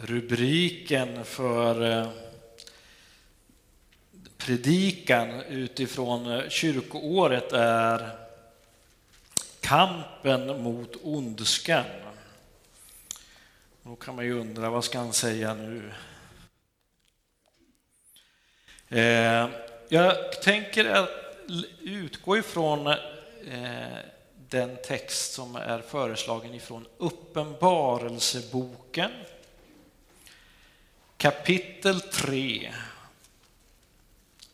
Rubriken för eh, predikan utifrån eh, kyrkoåret är Kampen mot ondskan. Då kan man ju undra, vad ska han säga nu? Eh, jag tänker utgå ifrån den text som är föreslagen ifrån Uppenbarelseboken kapitel 3,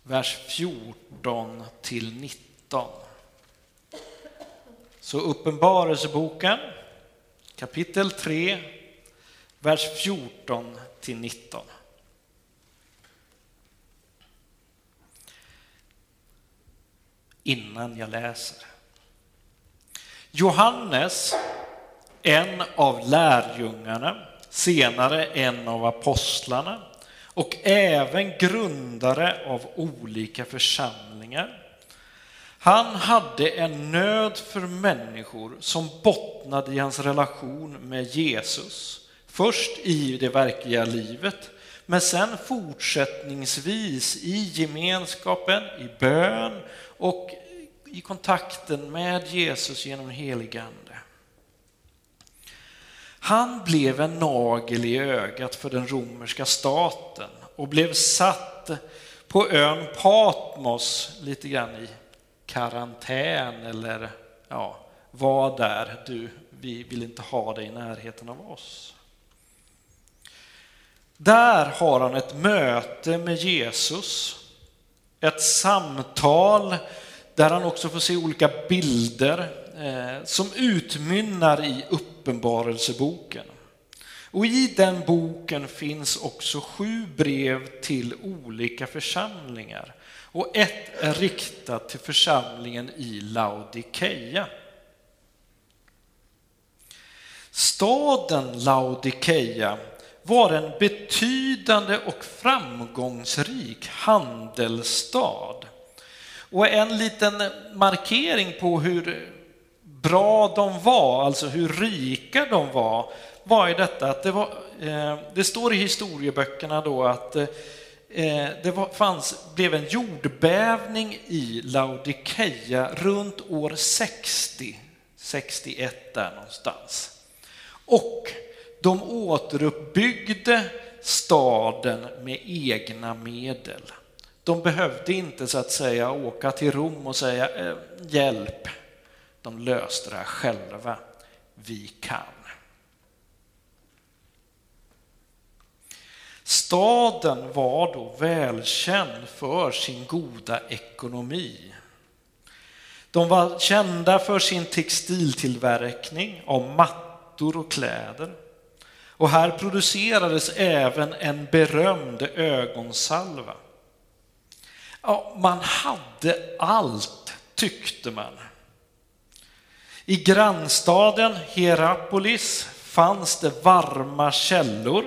vers 14 till 19. Så Uppenbarelseboken kapitel 3, vers 14 till 19. Innan jag läser. Johannes, en av lärjungarna, senare en av apostlarna och även grundare av olika församlingar. Han hade en nöd för människor som bottnade i hans relation med Jesus. Först i det verkliga livet, men sen fortsättningsvis i gemenskapen, i bön och i kontakten med Jesus genom heligande. Han blev en nagel i ögat för den romerska staten och blev satt på ön Patmos lite grann i karantän eller ja, var där du, vi vill inte ha dig i närheten av oss. Där har han ett möte med Jesus, ett samtal där han också får se olika bilder Eh, som utmynnar i Uppenbarelseboken. Och i den boken finns också sju brev till olika församlingar. Och ett är riktat till församlingen i Laodikeia. Staden Laodikeia var en betydande och framgångsrik handelsstad. Och en liten markering på hur bra de var, alltså hur rika de var, var ju detta att det, var, eh, det står i historieböckerna då att eh, eh det var, fanns, blev en jordbävning i Laodikeia runt år 60, 61 där någonstans. Och de återuppbyggde staden med egna medel. De behövde inte så att säga åka till Rom och säga eh, hjälp, de löste det här själva. Vi kan. Staden var då välkänd för sin goda ekonomi. De var kända för sin textiltillverkning av mattor och kläder. Och här producerades även en berömd ögonsalva. Ja, man hade allt, tyckte man. I grannstaden Hierapolis fanns det varma källor.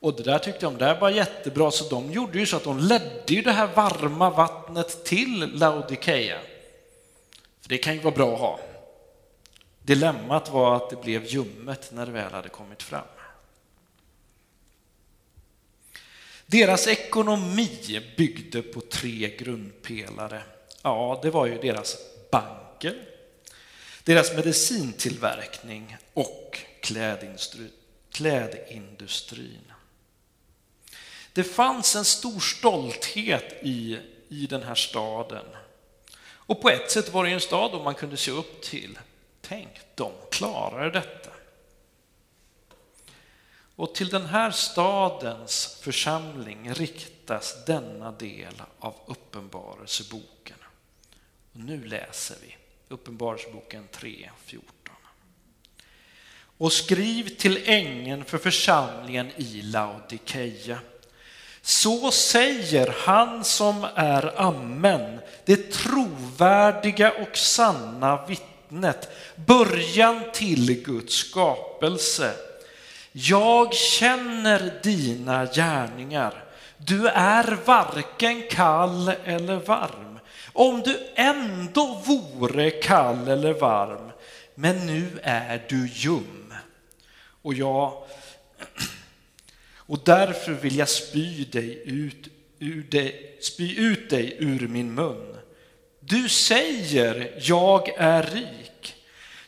Och det där tyckte de där var jättebra, så de gjorde ju så att de ledde ju det här varma vattnet till Laodikeia. För det kan ju vara bra att ha. Dilemmat var att det blev ljummet när det väl hade kommit fram. Deras ekonomi byggde på tre grundpelare. Ja, det var ju deras banker, deras medicintillverkning och klädindustrin. Det fanns en stor stolthet i, i den här staden. Och på ett sätt var det en stad då man kunde se upp till. Tänk, de klarade detta. Och till den här stadens församling riktas denna del av Uppenbarelseboken. Och nu läser vi Uppenbarelseboken 3.14. Och skriv till ängeln för församlingen i Laodikeia. Så säger han som är Amen, det trovärdiga och sanna vittnet, början till Guds skapelse. Jag känner dina gärningar. Du är varken kall eller varm. Om du ändå vore kall eller varm, men nu är du ljum. Och jag, och därför vill jag spy dig ut, ur dig, spy ut dig ur min mun. Du säger, jag är rik.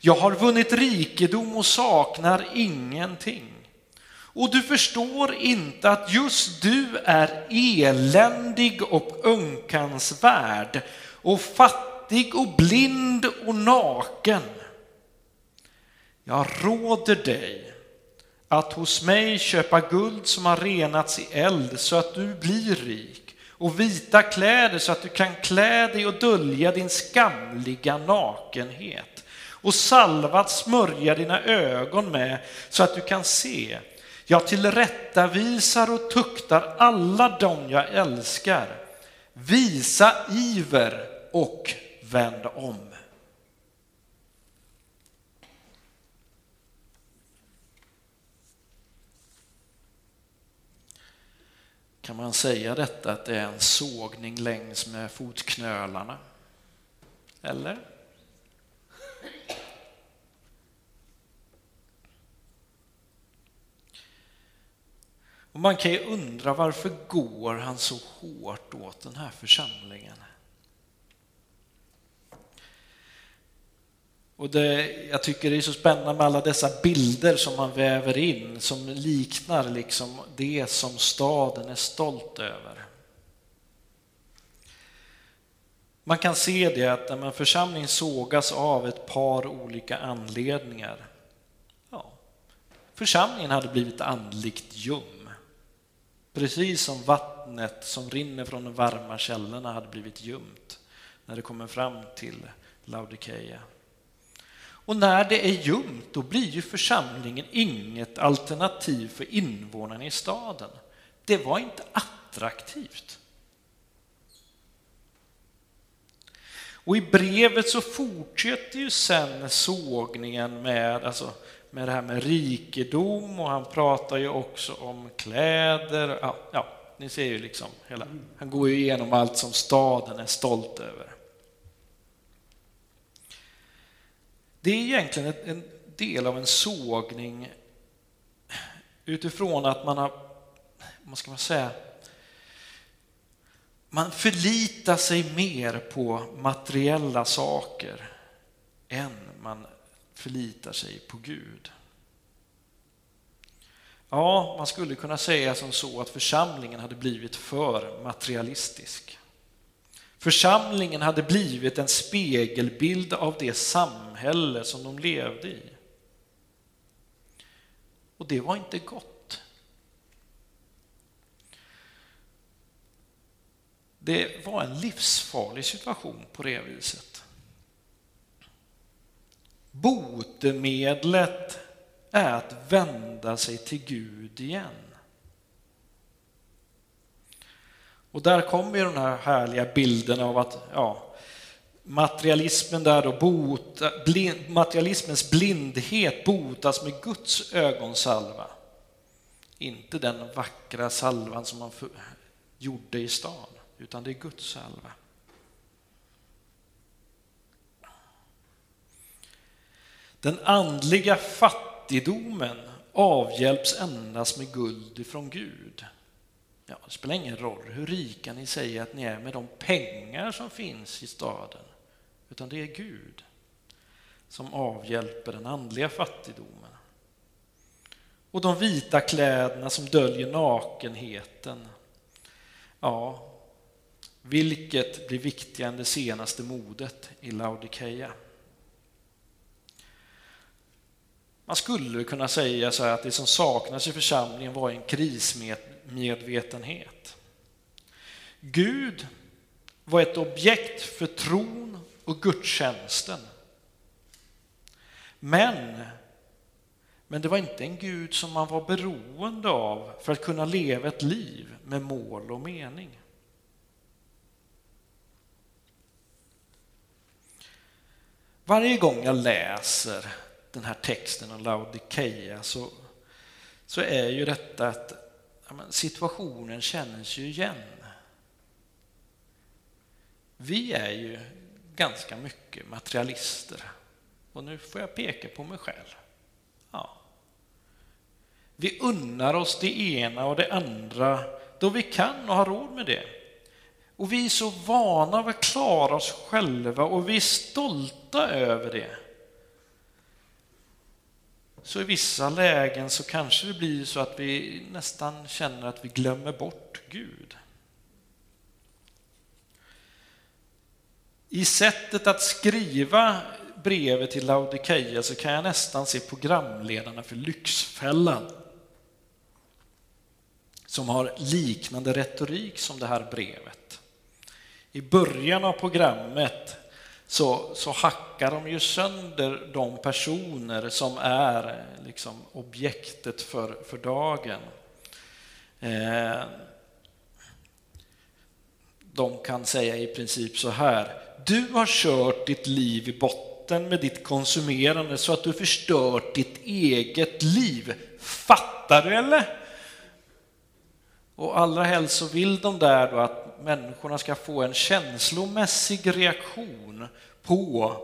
Jag har vunnit rikedom och saknar ingenting. Och du förstår inte att just du är eländig och önkansvärd och fattig och blind och naken. Jag råder dig att hos mig köpa guld som har renats i eld så att du blir rik och vita kläder så att du kan klä dig och dölja din skamliga nakenhet och salva att smörja dina ögon med så att du kan se. Jag tillrättavisar och tuktar alla dem jag älskar. Visa iver och vänd om. Kan man säga detta att det är en sågning längs med fotknölarna? Eller? Och man kan ju undra varför går han så hårt åt den här församlingen? Och det, jag tycker det är så spännande med alla dessa bilder som man väver in som liknar liksom det som staden är stolt över. Man kan se det att när en församling sågas av ett par olika anledningar. Ja, församlingen hade blivit andligt ljum. Precis som vattnet som rinner från de varma källorna hade blivit ljumt när det kommer fram till Laodikeia. Och när det är ljumt, då blir ju församlingen inget alternativ för invånarna i staden. Det var inte attraktivt. Och i brevet så fortsätter ju sen sågningen med, alltså, med det här med rikedom och han pratar ju också om kläder. Ja, ja ni ser ju liksom hela, han går ju igenom allt som staden är stolt över. Det är egentligen en del av en sågning utifrån att man har, vad ska man säga, man förlitar sig mer på materiella saker än man förlitar sig på Gud. Ja, man skulle kunna säga som så att församlingen hade blivit för materialistisk. Församlingen hade blivit en spegelbild av det samhälle som de levde i. Och det var inte gott. Det var en livsfarlig situation på det viset. Botemedlet är att vända sig till Gud igen. Och där kommer ju den här härliga bilden av att ja, materialismen där då bota, blind, materialismens blindhet botas med Guds ögonsalva. Inte den vackra salvan som man för, gjorde i stan, utan det är Guds salva. Den andliga fattigdomen avhjälps endast med guld ifrån Gud. Ja, det spelar ingen roll hur rika ni säger att ni är med de pengar som finns i staden, utan det är Gud som avhjälper den andliga fattigdomen. Och de vita kläderna som döljer nakenheten. Ja, vilket blir viktigare än det senaste modet i Laodikeia? Man skulle kunna säga så att det som saknas i församlingen var en krismedvetenhet. Gud var ett objekt för tron och gudstjänsten. Men, men det var inte en Gud som man var beroende av för att kunna leva ett liv med mål och mening. Varje gång jag läser den här texten om Laodikeia så, så är ju detta att ja, situationen känns ju igen. Vi är ju ganska mycket materialister och nu får jag peka på mig själv. Ja. Vi unnar oss det ena och det andra då vi kan och har råd med det. Och vi är så vana vid att klara oss själva och vi är stolta över det. Så i vissa lägen så kanske det blir så att vi nästan känner att vi glömmer bort Gud. I sättet att skriva brevet till Laodikeia så kan jag nästan se programledarna för Lyxfällan som har liknande retorik som det här brevet. I början av programmet så, så hackar de ju sönder de personer som är liksom objektet för, för dagen. Eh, de kan säga i princip så här, du har kört ditt liv i botten med ditt konsumerande så att du förstört ditt eget liv. Fattar du eller? Och allra helst så vill de där då att människorna ska få en känslomässig reaktion på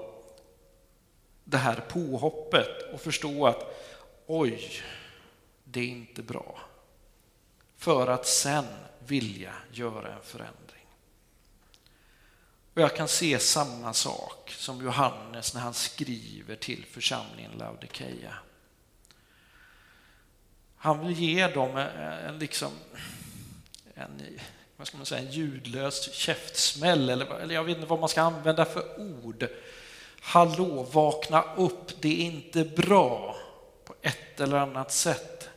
det här påhoppet och förstå att oj, det är inte bra. För att sen vilja göra en förändring. Och jag kan se samma sak som Johannes när han skriver till församlingen Laodikeia. Han vill ge dem en, liksom, en, vad ska man säga, en ljudlös käftsmäll, eller, eller jag vet inte vad man ska använda för ord. Hallå, vakna upp, det är inte bra på ett eller annat sätt.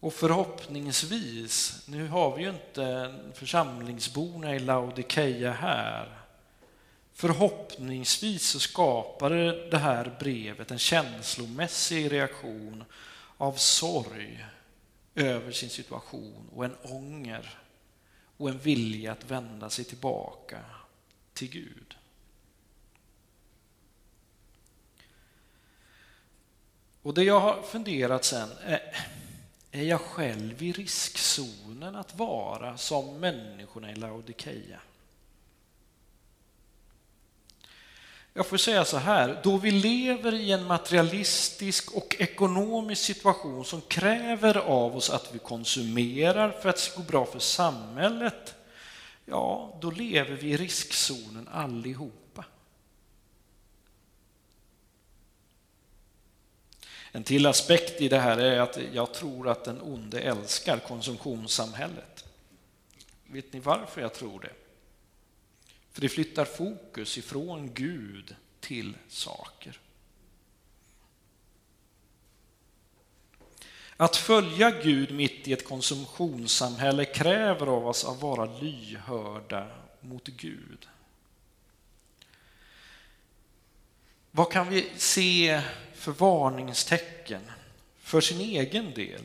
Och förhoppningsvis, nu har vi ju inte församlingsborna i Laodikeia här, förhoppningsvis så skapade det här brevet en känslomässig reaktion av sorg över sin situation och en ånger och en vilja att vända sig tillbaka till Gud. Och det jag har funderat sen är är jag själv i riskzonen att vara som människorna i Laodikeia? Jag får säga så här, då vi lever i en materialistisk och ekonomisk situation som kräver av oss att vi konsumerar för att det ska gå bra för samhället, ja, då lever vi i riskzonen allihopa. En till aspekt i det här är att jag tror att den onde älskar konsumtionssamhället. Vet ni varför jag tror det? För det flyttar fokus ifrån Gud till saker. Att följa Gud mitt i ett konsumtionssamhälle kräver av oss att vara lyhörda mot Gud. Vad kan vi se för varningstecken för sin egen del?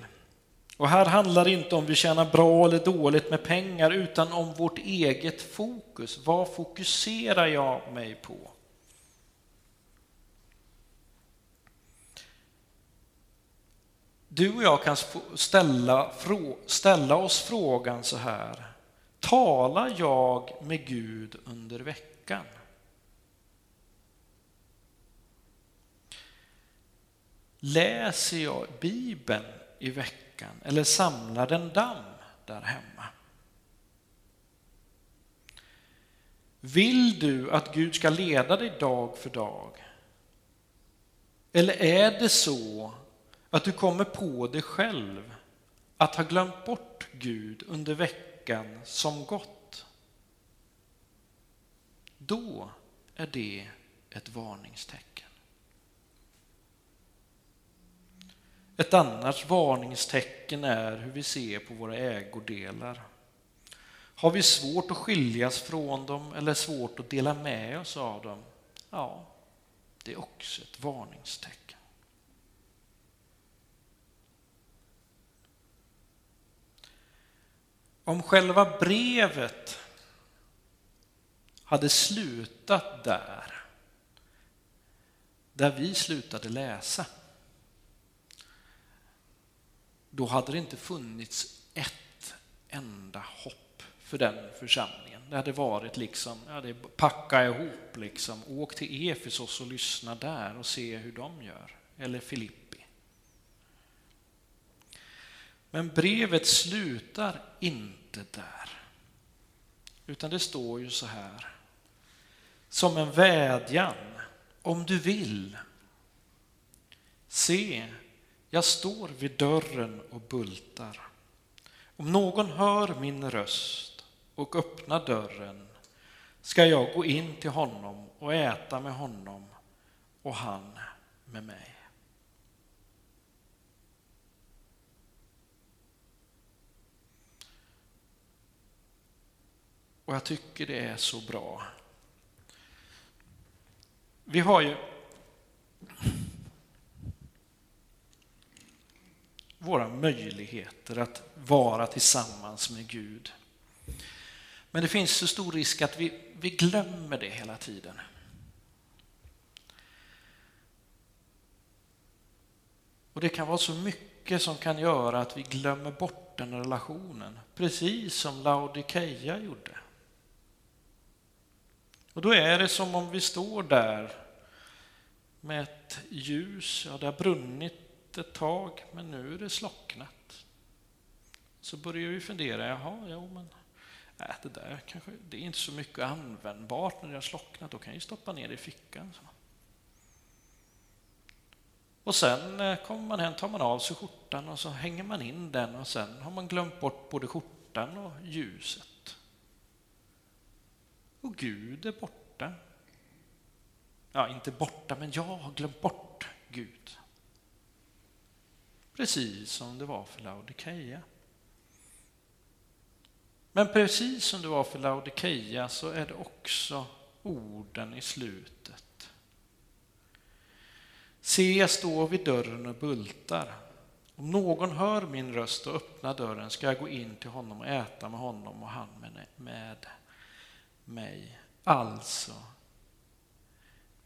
Och här handlar det inte om vi tjänar bra eller dåligt med pengar utan om vårt eget fokus. Vad fokuserar jag mig på? Du och jag kan ställa, ställa oss frågan så här. Talar jag med Gud under veckan? Läser jag Bibeln i veckan eller samlar den damm där hemma? Vill du att Gud ska leda dig dag för dag? Eller är det så att du kommer på dig själv att ha glömt bort Gud under veckan som gått? Då är det ett varningstecken. Ett annat varningstecken är hur vi ser på våra ägodelar. Har vi svårt att skiljas från dem eller svårt att dela med oss av dem? Ja, det är också ett varningstecken. Om själva brevet hade slutat där, där vi slutade läsa, då hade det inte funnits ett enda hopp för den församlingen. Det hade varit liksom, ja, det packa ihop liksom, åk till Efesos och lyssna där och se hur de gör. Eller Filippi. Men brevet slutar inte där. Utan det står ju så här. Som en vädjan. Om du vill. Se, jag står vid dörren och bultar. Om någon hör min röst och öppnar dörren ska jag gå in till honom och äta med honom och han med mig. Och jag tycker det är så bra. Vi har ju våra möjligheter att vara tillsammans med Gud. Men det finns så stor risk att vi, vi glömmer det hela tiden. Och det kan vara så mycket som kan göra att vi glömmer bort den relationen, precis som Laodikeia gjorde. Och då är det som om vi står där med ett ljus, ja det har brunnit ett tag, men nu är det slocknat. Så börjar vi fundera, jaha, jo men äh, det där kanske, det är inte så mycket användbart när det har slocknat, då kan jag ju stoppa ner det i fickan. Så. Och sen äh, kommer man hem, tar man av sig skjortan och så hänger man in den och sen har man glömt bort både skjortan och ljuset. Och Gud är borta. Ja, inte borta, men jag har glömt bort Gud. Precis som det var för Laodikeia. Men precis som det var för Laodikeia så är det också orden i slutet. Se, jag står vid dörren och bultar. Om någon hör min röst och öppnar dörren ska jag gå in till honom och äta med honom och han med, med mig. Alltså,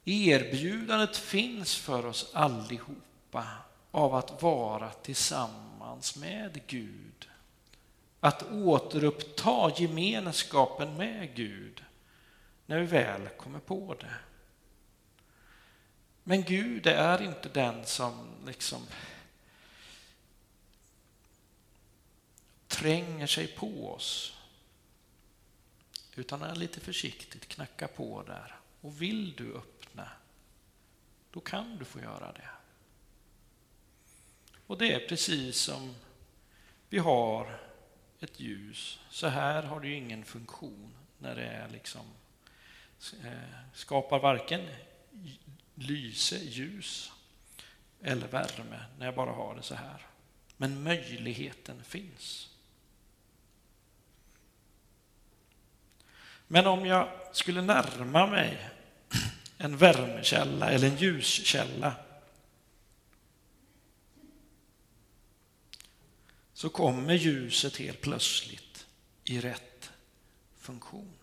erbjudandet finns för oss allihopa av att vara tillsammans med Gud. Att återuppta gemenskapen med Gud när vi väl kommer på det. Men Gud är inte den som liksom tränger sig på oss. Utan är lite försiktigt knackar på där. Och vill du öppna, då kan du få göra det. Och det är precis som vi har ett ljus. Så här har det ju ingen funktion när det är liksom eh, skapar varken lyse, ljus eller värme när jag bara har det så här. Men möjligheten finns. Men om jag skulle närma mig en värmekälla eller en ljuskälla så kommer ljuset helt plötsligt i rätt funktion.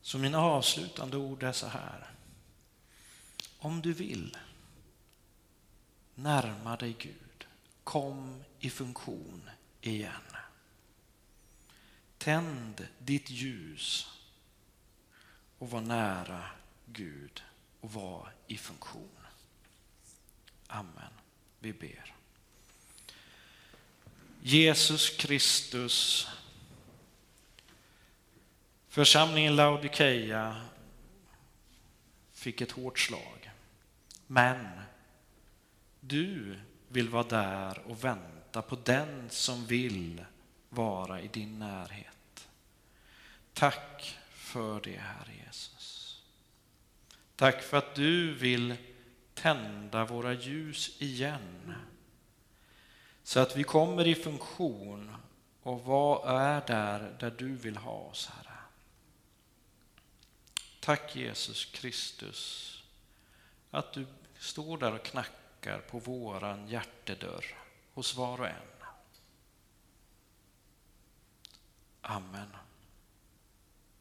Så mina avslutande ord är så här. Om du vill närma dig Gud, kom i funktion igen. Tänd ditt ljus och var nära Gud och var i funktion. Amen. Vi ber. Jesus Kristus Församlingen Laodikeia fick ett hårt slag. Men du vill vara där och vänta på den som vill vara i din närhet. Tack för det, Herre Jesus. Tack för att du vill tända våra ljus igen så att vi kommer i funktion och vad är där, där du vill ha oss, Herre. Tack Jesus Kristus att du står där och knackar knackar på våran hjärtedörr hos var och en. Amen.